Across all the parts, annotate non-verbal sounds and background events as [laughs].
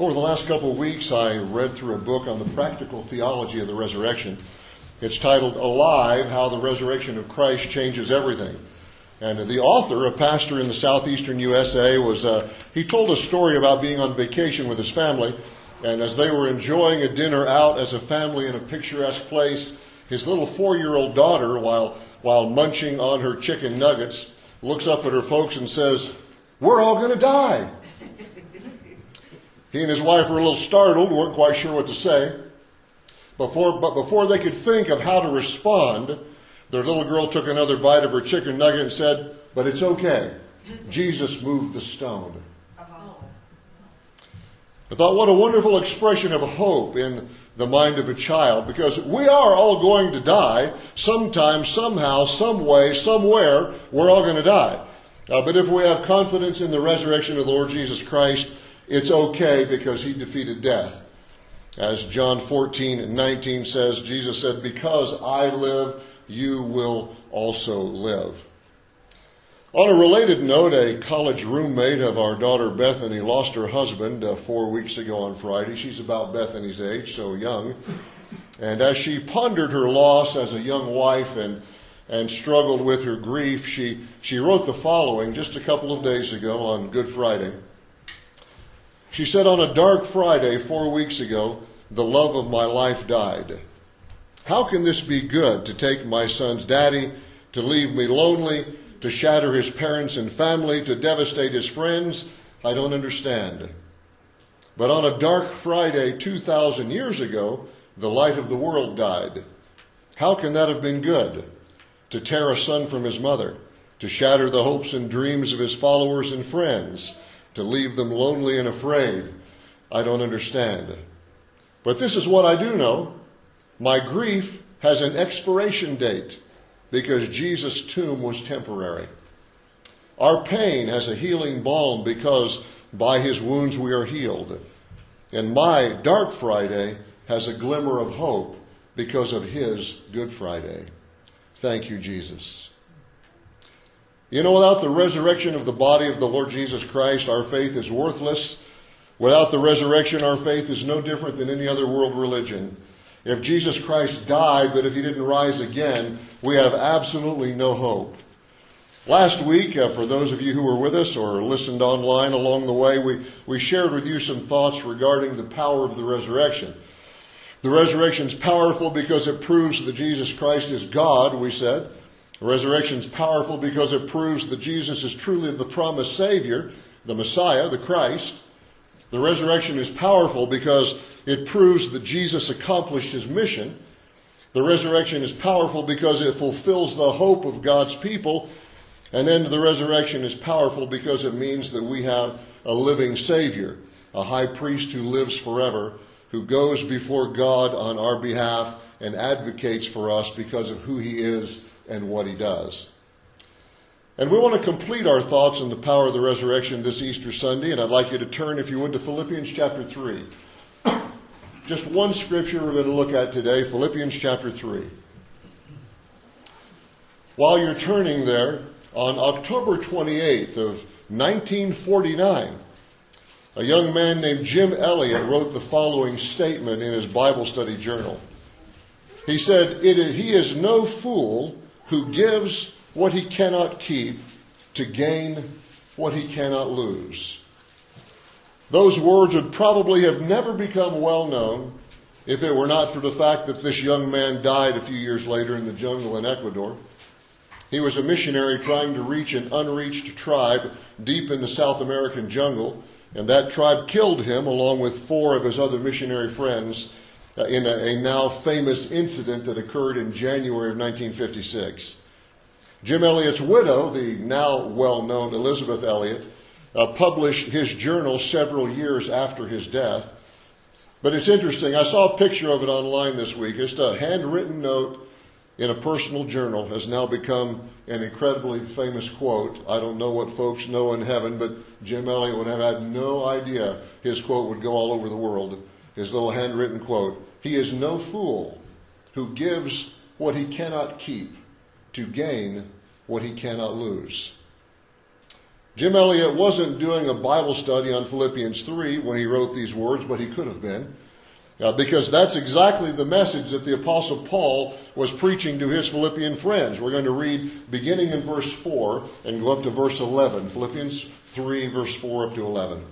Over the last couple of weeks, I read through a book on the practical theology of the resurrection. It's titled Alive How the Resurrection of Christ Changes Everything. And the author, a pastor in the southeastern USA, was uh, he told a story about being on vacation with his family, and as they were enjoying a dinner out as a family in a picturesque place, his little four-year-old daughter, while while munching on her chicken nuggets, looks up at her folks and says, "We're all going to die." He and his wife were a little startled, weren't quite sure what to say. Before, but before they could think of how to respond, their little girl took another bite of her chicken nugget and said, But it's okay. Jesus moved the stone. I thought, what a wonderful expression of hope in the mind of a child, because we are all going to die sometime, somehow, some way, somewhere. We're all going to die. Uh, but if we have confidence in the resurrection of the Lord Jesus Christ, it's okay because he defeated death. As John 14 and 19 says, Jesus said, Because I live, you will also live. On a related note, a college roommate of our daughter Bethany lost her husband uh, four weeks ago on Friday. She's about Bethany's age, so young. And as she pondered her loss as a young wife and, and struggled with her grief, she, she wrote the following just a couple of days ago on Good Friday. She said, On a dark Friday four weeks ago, the love of my life died. How can this be good to take my son's daddy, to leave me lonely, to shatter his parents and family, to devastate his friends? I don't understand. But on a dark Friday 2,000 years ago, the light of the world died. How can that have been good? To tear a son from his mother, to shatter the hopes and dreams of his followers and friends, to leave them lonely and afraid. I don't understand. But this is what I do know. My grief has an expiration date because Jesus' tomb was temporary. Our pain has a healing balm because by his wounds we are healed. And my dark Friday has a glimmer of hope because of his Good Friday. Thank you, Jesus. You know, without the resurrection of the body of the Lord Jesus Christ, our faith is worthless. Without the resurrection, our faith is no different than any other world religion. If Jesus Christ died, but if he didn't rise again, we have absolutely no hope. Last week, uh, for those of you who were with us or listened online along the way, we, we shared with you some thoughts regarding the power of the resurrection. The resurrection is powerful because it proves that Jesus Christ is God, we said. The resurrection is powerful because it proves that Jesus is truly the promised Savior, the Messiah, the Christ. The resurrection is powerful because it proves that Jesus accomplished his mission. The resurrection is powerful because it fulfills the hope of God's people. And then the resurrection is powerful because it means that we have a living Savior, a high priest who lives forever, who goes before God on our behalf and advocates for us because of who he is and what he does. And we want to complete our thoughts on the power of the resurrection this Easter Sunday, and I'd like you to turn, if you would, to Philippians chapter 3. [coughs] Just one scripture we're going to look at today, Philippians chapter 3. While you're turning there, on October 28th of 1949, a young man named Jim Elliot wrote the following statement in his Bible study journal. He said, He is no fool who gives what he cannot keep to gain what he cannot lose. Those words would probably have never become well known if it were not for the fact that this young man died a few years later in the jungle in Ecuador. He was a missionary trying to reach an unreached tribe deep in the South American jungle, and that tribe killed him along with four of his other missionary friends in a, a now famous incident that occurred in January of 1956. Jim Elliot's widow, the now well known Elisabeth Elliot, uh, published his journal several years after his death. But it's interesting. I saw a picture of it online this week. It's a handwritten note in a personal journal has now become an incredibly famous quote. I don't know what folks know in heaven, but Jim Elliot would have had no idea his quote would go all over the world. His little handwritten quote. He is no fool who gives what he cannot keep to gain what he cannot lose. Jim Elliot wasn't doing a Bible study on Philippians 3 when he wrote these words, but he could have been. Uh, because that's exactly the message that the Apostle Paul was preaching to his Philippian friends. We're going to read beginning in verse 4 and go up to verse 11. Philippians 3, verse 4 up to 11.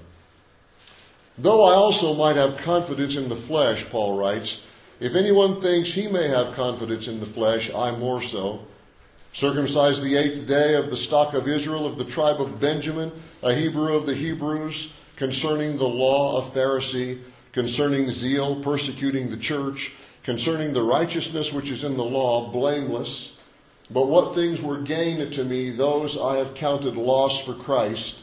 Though I also might have confidence in the flesh, Paul writes, if anyone thinks he may have confidence in the flesh, I more so. Circumcised the eighth day of the stock of Israel, of the tribe of Benjamin, a Hebrew of the Hebrews, concerning the law of Pharisee concerning zeal, persecuting the church, concerning the righteousness which is in the law, blameless. But what things were gain to me, those I have counted loss for Christ.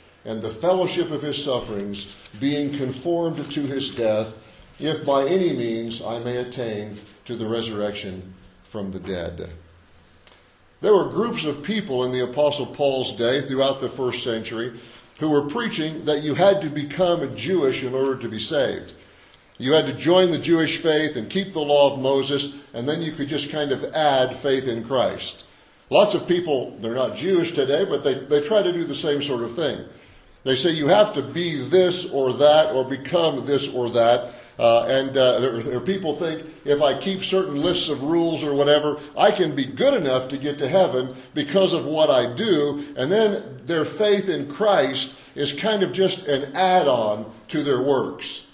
and the fellowship of his sufferings, being conformed to his death, if by any means I may attain to the resurrection from the dead. There were groups of people in the Apostle Paul's day throughout the first century who were preaching that you had to become a Jewish in order to be saved. You had to join the Jewish faith and keep the law of Moses, and then you could just kind of add faith in Christ. Lots of people, they're not Jewish today, but they, they try to do the same sort of thing. They say you have to be this or that or become this or that. Uh, and uh, there, there people think if I keep certain lists of rules or whatever, I can be good enough to get to heaven because of what I do. And then their faith in Christ is kind of just an add on to their works.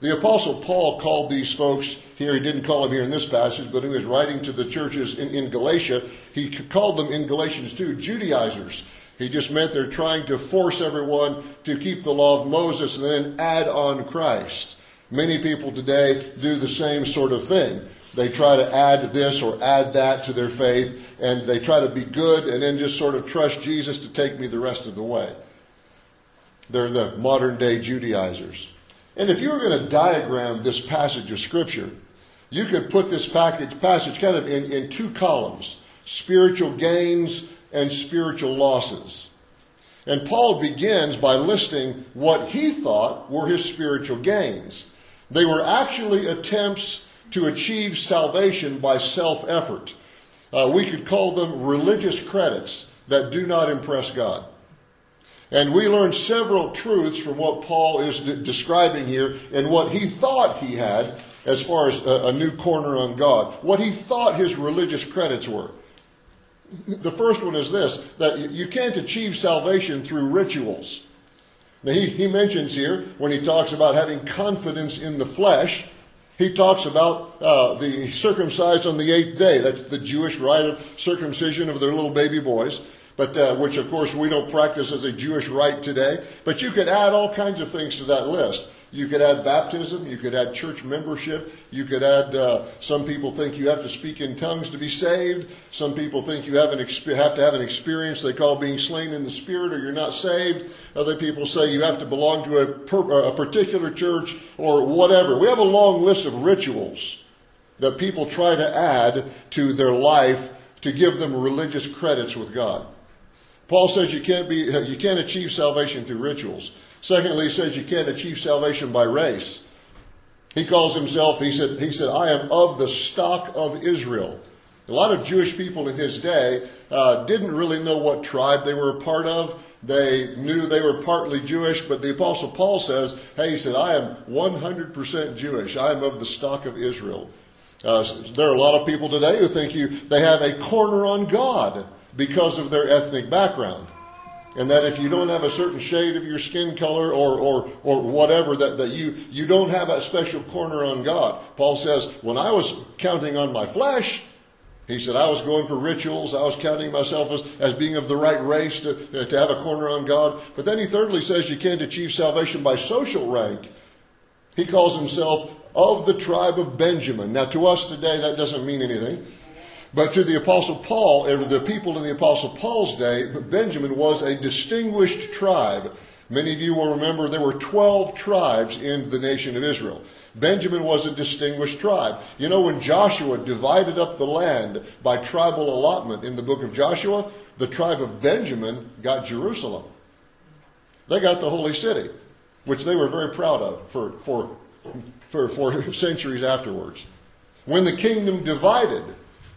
The Apostle Paul called these folks here, he didn't call them here in this passage, but he was writing to the churches in, in Galatia. He called them in Galatians 2 Judaizers. He just meant they're trying to force everyone to keep the law of Moses and then add on Christ. Many people today do the same sort of thing. They try to add this or add that to their faith, and they try to be good and then just sort of trust Jesus to take me the rest of the way. They're the modern day Judaizers. And if you were going to diagram this passage of Scripture, you could put this package, passage kind of in, in two columns spiritual gains and spiritual losses. And Paul begins by listing what he thought were his spiritual gains. They were actually attempts to achieve salvation by self effort. Uh, we could call them religious credits that do not impress God. And we learn several truths from what Paul is de- describing here and what he thought he had as far as a, a new corner on God, what he thought his religious credits were. The first one is this that you can't achieve salvation through rituals. Now, he, he mentions here, when he talks about having confidence in the flesh, he talks about uh, the circumcised on the eighth day. That's the Jewish rite of circumcision of their little baby boys but uh, which of course we don't practice as a Jewish rite today. But you could add all kinds of things to that list. You could add baptism. You could add church membership. You could add. Uh, some people think you have to speak in tongues to be saved. Some people think you have, an exp- have to have an experience they call being slain in the spirit, or you're not saved. Other people say you have to belong to a, per- a particular church or whatever. We have a long list of rituals that people try to add to their life to give them religious credits with God. Paul says you can't be you can't achieve salvation through rituals. Secondly, he says you can't achieve salvation by race. He calls himself, he said, he said, I am of the stock of Israel. A lot of Jewish people in his day uh, didn't really know what tribe they were a part of. They knew they were partly Jewish, but the Apostle Paul says, hey, he said, I am 100% Jewish. I am of the stock of Israel. Uh, there are a lot of people today who think you, they have a corner on God because of their ethnic background. And that if you don't have a certain shade of your skin color or, or, or whatever, that, that you, you don't have a special corner on God. Paul says, when I was counting on my flesh, he said, I was going for rituals. I was counting myself as, as being of the right race to, to have a corner on God. But then he thirdly says you can't achieve salvation by social rank. He calls himself of the tribe of Benjamin. Now, to us today, that doesn't mean anything. But to the Apostle Paul, or the people in the Apostle Paul's day, Benjamin was a distinguished tribe. Many of you will remember there were 12 tribes in the nation of Israel. Benjamin was a distinguished tribe. You know, when Joshua divided up the land by tribal allotment in the book of Joshua, the tribe of Benjamin got Jerusalem. They got the holy city, which they were very proud of for, for, for, for [laughs] centuries afterwards. When the kingdom divided,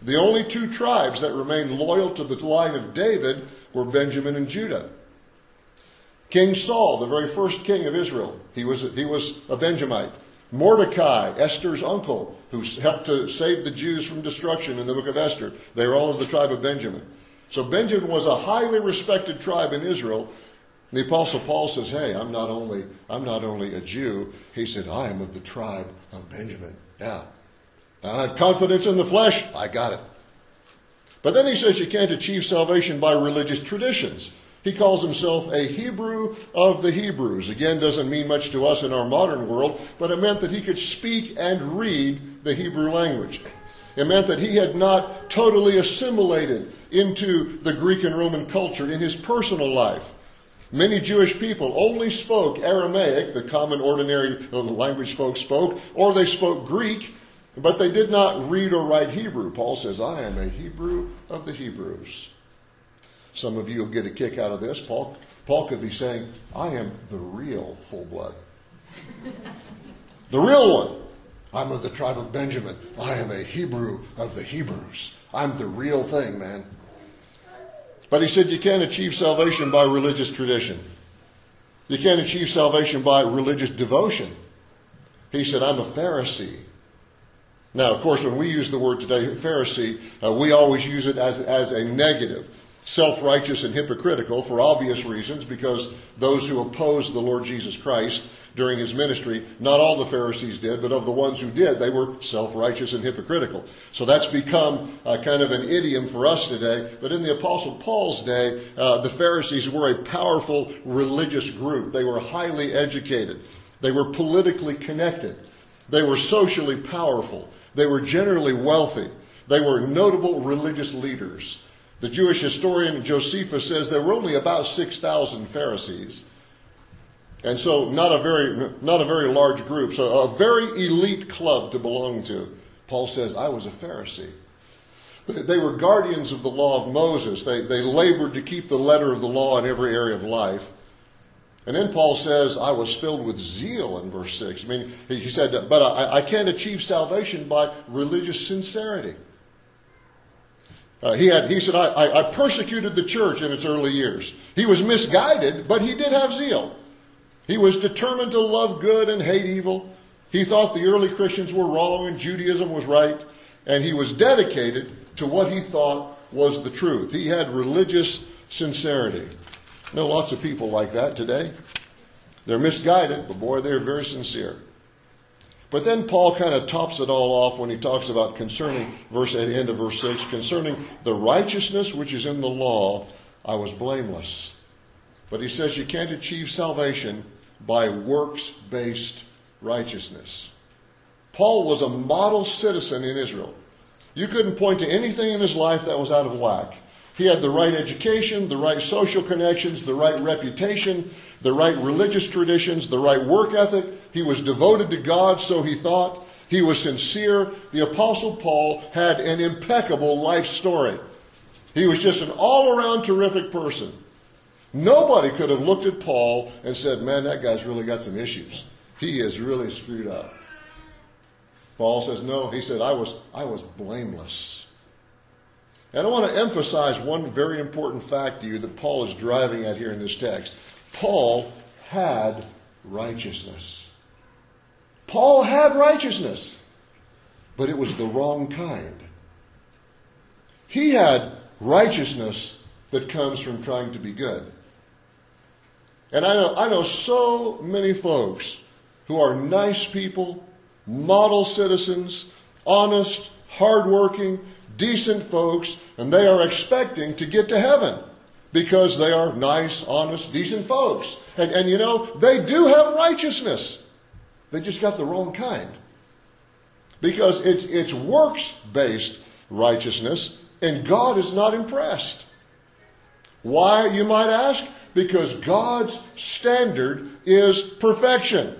the only two tribes that remained loyal to the line of David were Benjamin and Judah. King Saul, the very first king of Israel, he was, he was a Benjamite. Mordecai, Esther's uncle, who helped to save the Jews from destruction in the book of Esther, they were all of the tribe of Benjamin. So Benjamin was a highly respected tribe in Israel. The apostle Paul says, "Hey, I'm not only I'm not only a Jew." He said, "I am of the tribe of Benjamin." Yeah, I had confidence in the flesh. I got it. But then he says you can't achieve salvation by religious traditions. He calls himself a Hebrew of the Hebrews. Again, doesn't mean much to us in our modern world, but it meant that he could speak and read the Hebrew language. It meant that he had not totally assimilated into the Greek and Roman culture in his personal life. Many Jewish people only spoke Aramaic, the common ordinary language folks spoke, or they spoke Greek, but they did not read or write Hebrew. Paul says, I am a Hebrew of the Hebrews. Some of you will get a kick out of this. Paul, Paul could be saying, I am the real full blood. [laughs] the real one. I'm of the tribe of Benjamin. I am a Hebrew of the Hebrews. I'm the real thing, man. But he said you can't achieve salvation by religious tradition. You can't achieve salvation by religious devotion. He said, I'm a Pharisee. Now, of course, when we use the word today, Pharisee, uh, we always use it as, as a negative self righteous and hypocritical for obvious reasons, because those who opposed the Lord Jesus Christ during his ministry, not all the Pharisees did, but of the ones who did, they were self righteous and hypocritical. So that's become uh, kind of an idiom for us today. But in the Apostle Paul's day, uh, the Pharisees were a powerful religious group. They were highly educated, they were politically connected, they were socially powerful, they were generally wealthy, they were notable religious leaders. The Jewish historian Josephus says there were only about 6,000 Pharisees. And so not a very not a very large group, so a very elite club to belong to. Paul says, I was a Pharisee. They were guardians of the law of Moses. They, they labored to keep the letter of the law in every area of life. And then Paul says, I was filled with zeal in verse 6. I mean, he said, but I, I can't achieve salvation by religious sincerity. Uh, he, had, he said, I, I persecuted the church in its early years. He was misguided, but he did have zeal. He was determined to love good and hate evil. He thought the early Christians were wrong and Judaism was right, and he was dedicated to what he thought was the truth. He had religious sincerity. Know lots of people like that today. They're misguided, but boy, they're very sincere. But then Paul kind of tops it all off when he talks about concerning verse at the end of verse six, concerning the righteousness which is in the law, I was blameless. But he says you can't achieve salvation by works-based righteousness. Paul was a model citizen in Israel. You couldn't point to anything in his life that was out of whack. He had the right education, the right social connections, the right reputation, the right religious traditions, the right work ethic. He was devoted to God, so he thought. He was sincere. The Apostle Paul had an impeccable life story. He was just an all around terrific person. Nobody could have looked at Paul and said, Man, that guy's really got some issues. He is really screwed up. Paul says, No, he said, I was, I was blameless. And I want to emphasize one very important fact to you that Paul is driving at here in this text. Paul had righteousness. Paul had righteousness, but it was the wrong kind. He had righteousness that comes from trying to be good. And I know, I know so many folks who are nice people, model citizens, honest, hardworking, decent folks, and they are expecting to get to heaven because they are nice, honest, decent folks. And, and you know, they do have righteousness. They just got the wrong kind. Because it's, it's works based righteousness, and God is not impressed. Why, you might ask? Because God's standard is perfection.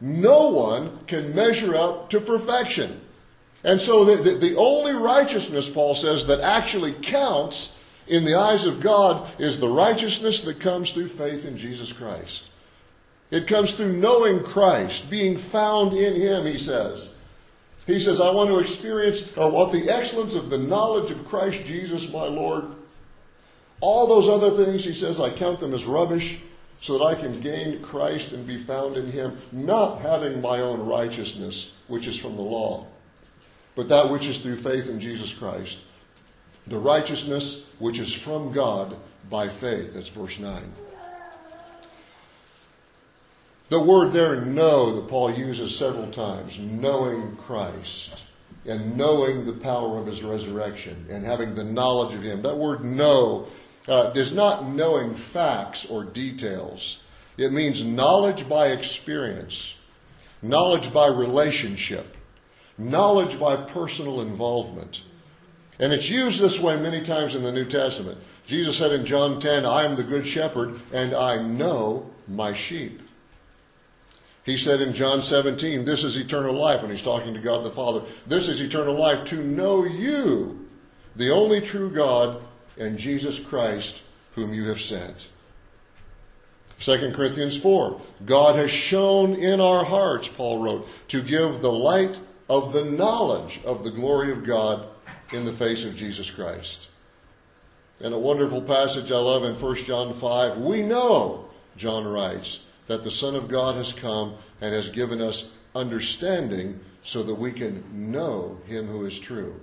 No one can measure up to perfection. And so the, the, the, only righteousness, Paul says, that actually counts in the eyes of God is the righteousness that comes through faith in Jesus Christ. It comes through knowing Christ, being found in Him, he says. He says, I want to experience, uh, or want the excellence of the knowledge of Christ Jesus, my Lord. All those other things, he says, I count them as rubbish so that I can gain Christ and be found in Him, not having my own righteousness, which is from the law, but that which is through faith in Jesus Christ. The righteousness which is from God by faith. That's verse 9. The word there, know, that Paul uses several times, knowing Christ and knowing the power of his resurrection and having the knowledge of him. That word know uh, is not knowing facts or details. It means knowledge by experience, knowledge by relationship, knowledge by personal involvement. And it's used this way many times in the New Testament. Jesus said in John 10, I am the good shepherd, and I know my sheep. He said in John 17, This is eternal life, when he's talking to God the Father. This is eternal life, to know you, the only true God, and Jesus Christ, whom you have sent. 2 Corinthians 4 God has shone in our hearts, Paul wrote, to give the light of the knowledge of the glory of God in the face of Jesus Christ. And a wonderful passage I love in 1 John 5 we know, John writes, that the Son of God has come and has given us understanding so that we can know him who is true.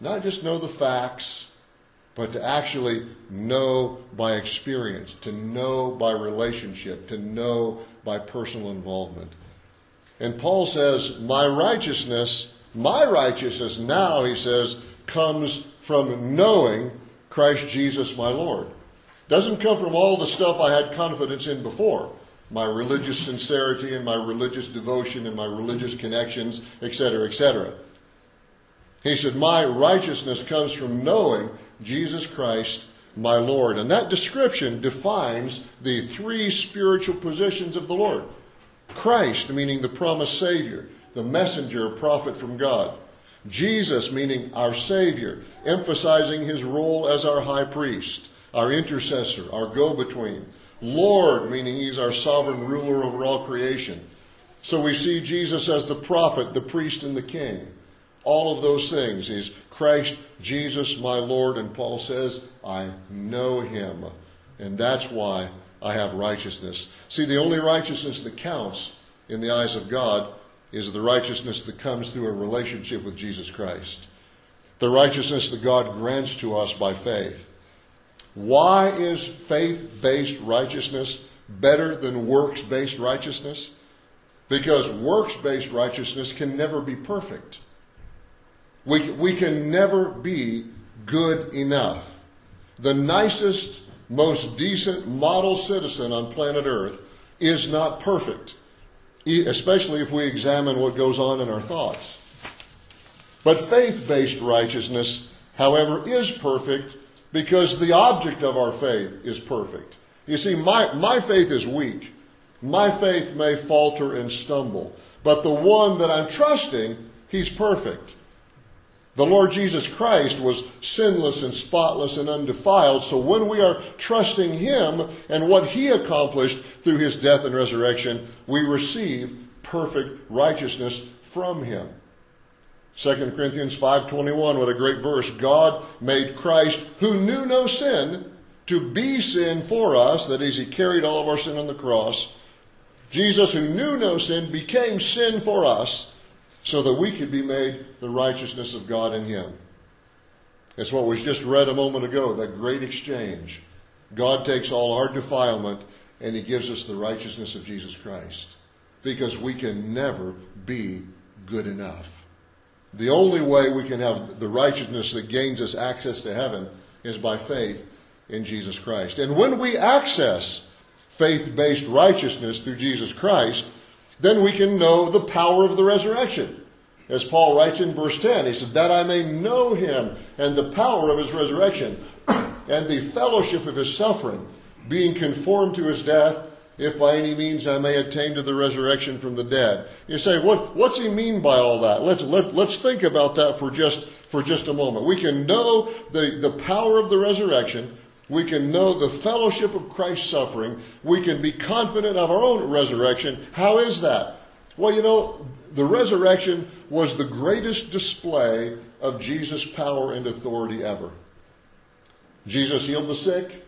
Not just know the facts, but to actually know by experience, to know by relationship, to know by personal involvement. And Paul says, My righteousness, my righteousness now, he says, comes from knowing Christ Jesus my Lord. Doesn't come from all the stuff I had confidence in before. My religious sincerity and my religious devotion and my religious connections, etc., etc. He said, My righteousness comes from knowing Jesus Christ, my Lord. And that description defines the three spiritual positions of the Lord Christ, meaning the promised Savior, the messenger, prophet from God. Jesus, meaning our Savior, emphasizing his role as our high priest, our intercessor, our go between. Lord, meaning he's our sovereign ruler over all creation. So we see Jesus as the prophet, the priest, and the king. All of those things. He's Christ Jesus, my Lord. And Paul says, I know him. And that's why I have righteousness. See, the only righteousness that counts in the eyes of God is the righteousness that comes through a relationship with Jesus Christ. The righteousness that God grants to us by faith. Why is faith based righteousness better than works based righteousness? Because works based righteousness can never be perfect. We, we can never be good enough. The nicest, most decent model citizen on planet Earth is not perfect, especially if we examine what goes on in our thoughts. But faith based righteousness, however, is perfect because the object of our faith is perfect. You see, my, my faith is weak. My faith may falter and stumble. But the one that I'm trusting, he's perfect. The Lord Jesus Christ was sinless and spotless and undefiled. So when we are trusting Him and what He accomplished through His death and resurrection, we receive perfect righteousness from Him. 2 Corinthians 5:21 what a great verse God made Christ who knew no sin to be sin for us that is he carried all of our sin on the cross Jesus who knew no sin became sin for us so that we could be made the righteousness of God in Him. It's what was just read a moment ago, that great exchange. God takes all our defilement and He gives us the righteousness of Jesus Christ. Because we can never be good enough. The only way we can have the righteousness that gains us access to heaven is by faith in Jesus Christ. And when we access faith based righteousness through Jesus Christ, then we can know the power of the resurrection. As Paul writes in verse 10, he said, That I may know him and the power of his resurrection [clears throat] and the fellowship of his suffering, being conformed to his death, if by any means I may attain to the resurrection from the dead. You say, what, what's he mean by all that? Let's, let, let's think about that for just, for just a moment. We can know the, the power of the resurrection. We can know the fellowship of Christ's suffering. We can be confident of our own resurrection. How is that? Well, you know, the resurrection was the greatest display of Jesus' power and authority ever. Jesus healed the sick.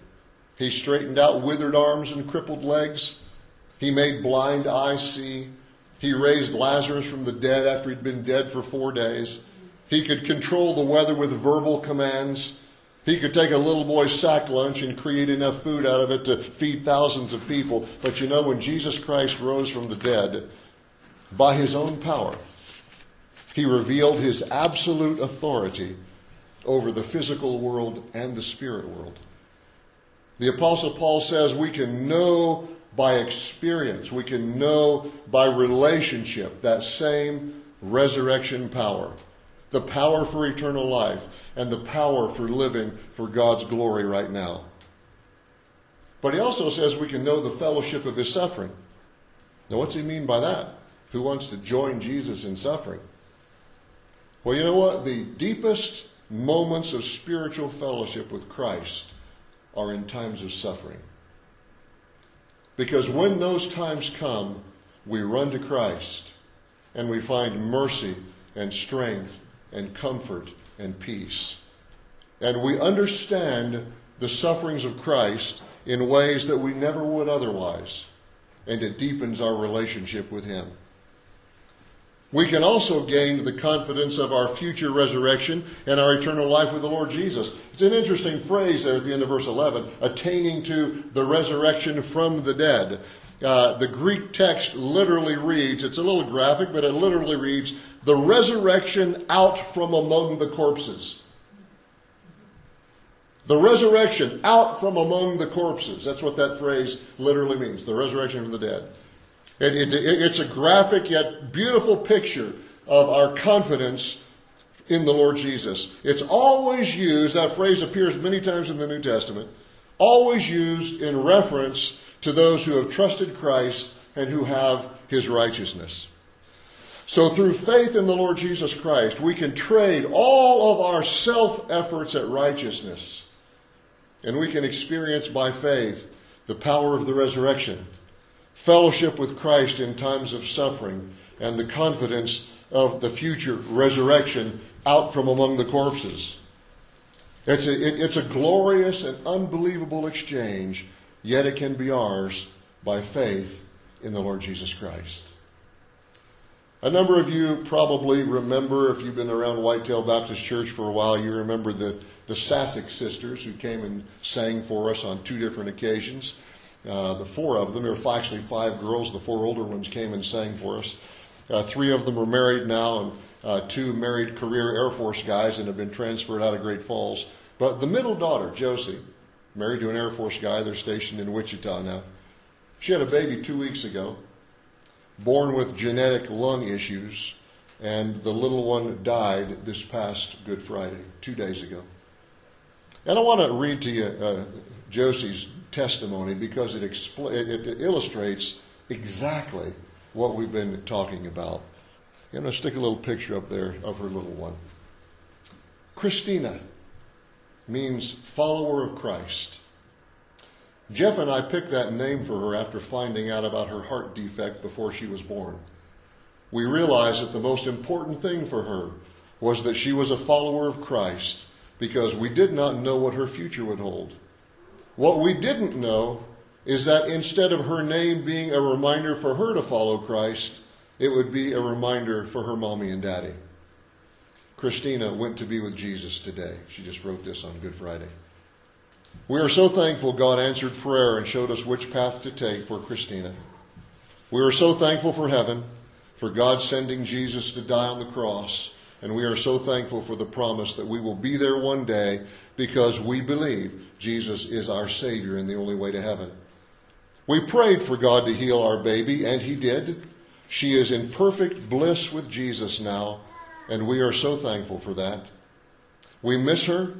He straightened out withered arms and crippled legs. He made blind eyes see. He raised Lazarus from the dead after he'd been dead for four days. He could control the weather with verbal commands. He could take a little boy's sack lunch and create enough food out of it to feed thousands of people. But you know, when Jesus Christ rose from the dead, by his own power, he revealed his absolute authority over the physical world and the spirit world. The Apostle Paul says we can know by experience, we can know by relationship that same resurrection power, the power for eternal life, and the power for living for God's glory right now. But he also says we can know the fellowship of his suffering. Now, what's he mean by that? Who wants to join Jesus in suffering? Well, you know what? The deepest moments of spiritual fellowship with Christ are in times of suffering. Because when those times come, we run to Christ and we find mercy and strength and comfort and peace. And we understand the sufferings of Christ in ways that we never would otherwise. And it deepens our relationship with Him. We can also gain the confidence of our future resurrection and our eternal life with the Lord Jesus. It's an interesting phrase there at the end of verse 11 attaining to the resurrection from the dead. Uh, the Greek text literally reads, it's a little graphic, but it literally reads, the resurrection out from among the corpses. The resurrection out from among the corpses. That's what that phrase literally means, the resurrection from the dead. It, it, it's a graphic yet beautiful picture of our confidence in the Lord Jesus. It's always used, that phrase appears many times in the New Testament, always used in reference to those who have trusted Christ and who have his righteousness. So through faith in the Lord Jesus Christ, we can trade all of our self efforts at righteousness. And we can experience by faith the power of the resurrection fellowship with Christ in times of suffering, and the confidence of the future resurrection out from among the corpses. It's a, it, it's a glorious and unbelievable exchange, yet it can be ours by faith in the Lord Jesus Christ. A number of you probably remember, if you've been around Whitetail Baptist Church for a while, you remember the, the Sasek sisters who came and sang for us on two different occasions. Uh, the four of them, there were actually five girls. The four older ones came and sang for us. Uh, three of them are married now, and uh, two married career Air Force guys and have been transferred out of Great Falls. But the middle daughter, Josie, married to an Air Force guy, they're stationed in Wichita now. She had a baby two weeks ago, born with genetic lung issues, and the little one died this past Good Friday, two days ago. And I want to read to you uh, Josie's testimony because it, expl- it, it illustrates exactly what we've been talking about. I'm going to stick a little picture up there of her little one. Christina means follower of Christ. Jeff and I picked that name for her after finding out about her heart defect before she was born. We realized that the most important thing for her was that she was a follower of Christ because we did not know what her future would hold. What we didn't know is that instead of her name being a reminder for her to follow Christ, it would be a reminder for her mommy and daddy. Christina went to be with Jesus today. She just wrote this on Good Friday. We are so thankful God answered prayer and showed us which path to take for Christina. We are so thankful for heaven, for God sending Jesus to die on the cross, and we are so thankful for the promise that we will be there one day because we believe Jesus is our Savior and the only way to heaven. We prayed for God to heal our baby, and He did. She is in perfect bliss with Jesus now, and we are so thankful for that. We miss her,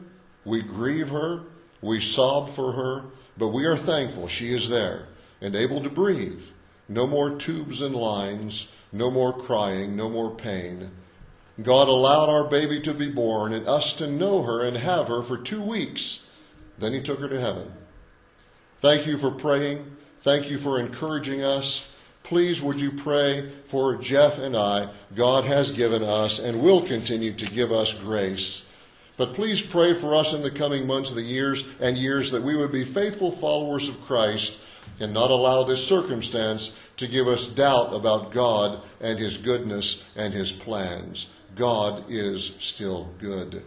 we grieve her, we sob for her, But we are thankful she is there and able to breathe. No more tubes and lines, no more crying, no more pain. God allowed our baby to be born and us to know her and have her for two weeks. Then He took her to heaven. Thank you for praying. Thank you for encouraging us. Please, would you pray for Jeff and I? God has given us and will continue to give us grace. But please pray for us in the coming months, the years and years, that we would be faithful followers of Christ and not allow this circumstance to give us doubt about God and His goodness and His plans. God is still good.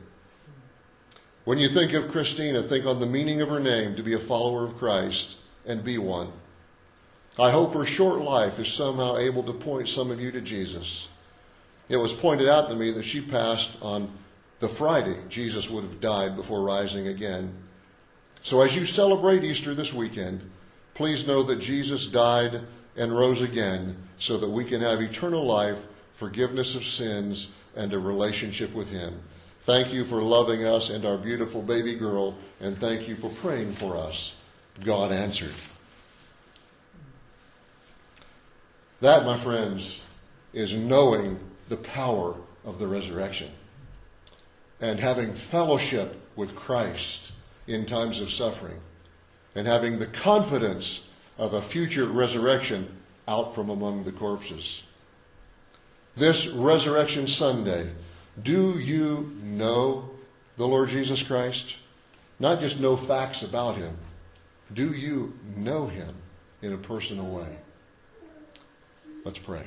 When you think of Christina, think on the meaning of her name to be a follower of Christ and be one. I hope her short life is somehow able to point some of you to Jesus. It was pointed out to me that she passed on the Friday Jesus would have died before rising again. So as you celebrate Easter this weekend, please know that Jesus died and rose again so that we can have eternal life, forgiveness of sins, and a relationship with Him. Thank you for loving us and our beautiful baby girl, and thank you for praying for us. God answered. That, my friends, is knowing the power of the resurrection and having fellowship with Christ in times of suffering and having the confidence of a future resurrection out from among the corpses. This Resurrection Sunday, do you know the Lord Jesus Christ? Not just know facts about him. Do you know him in a personal way? Let's pray.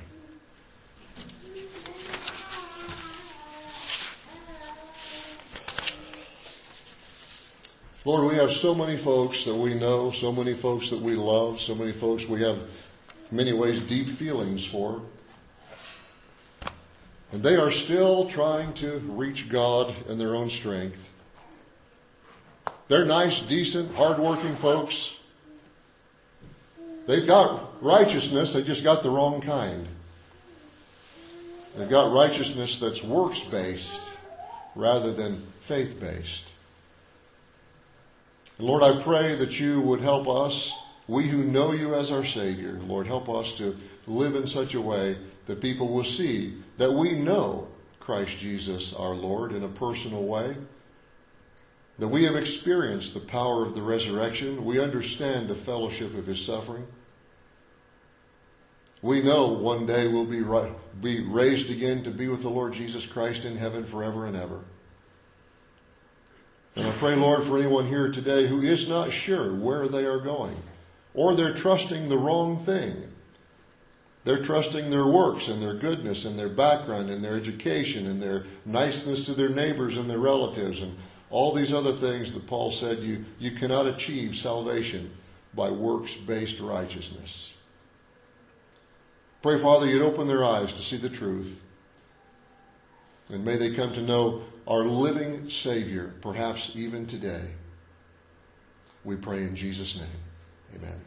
Lord, we have so many folks that we know, so many folks that we love, so many folks we have, in many ways, deep feelings for. And they are still trying to reach God in their own strength. They're nice, decent, hardworking folks. They've got righteousness, they just got the wrong kind. They've got righteousness that's works based rather than faith based. Lord, I pray that you would help us, we who know you as our Savior, Lord, help us to live in such a way that people will see that we know Christ Jesus our Lord in a personal way, that we have experienced the power of the resurrection, we understand the fellowship of his suffering. We know one day we'll be, be raised again to be with the Lord Jesus Christ in heaven forever and ever. And I pray, Lord, for anyone here today who is not sure where they are going, or they're trusting the wrong thing. They're trusting their works and their goodness and their background and their education and their niceness to their neighbors and their relatives and all these other things that Paul said you, you cannot achieve salvation by works based righteousness. Pray, Father, you'd open their eyes to see the truth. And may they come to know our living Savior, perhaps even today. We pray in Jesus' name. Amen.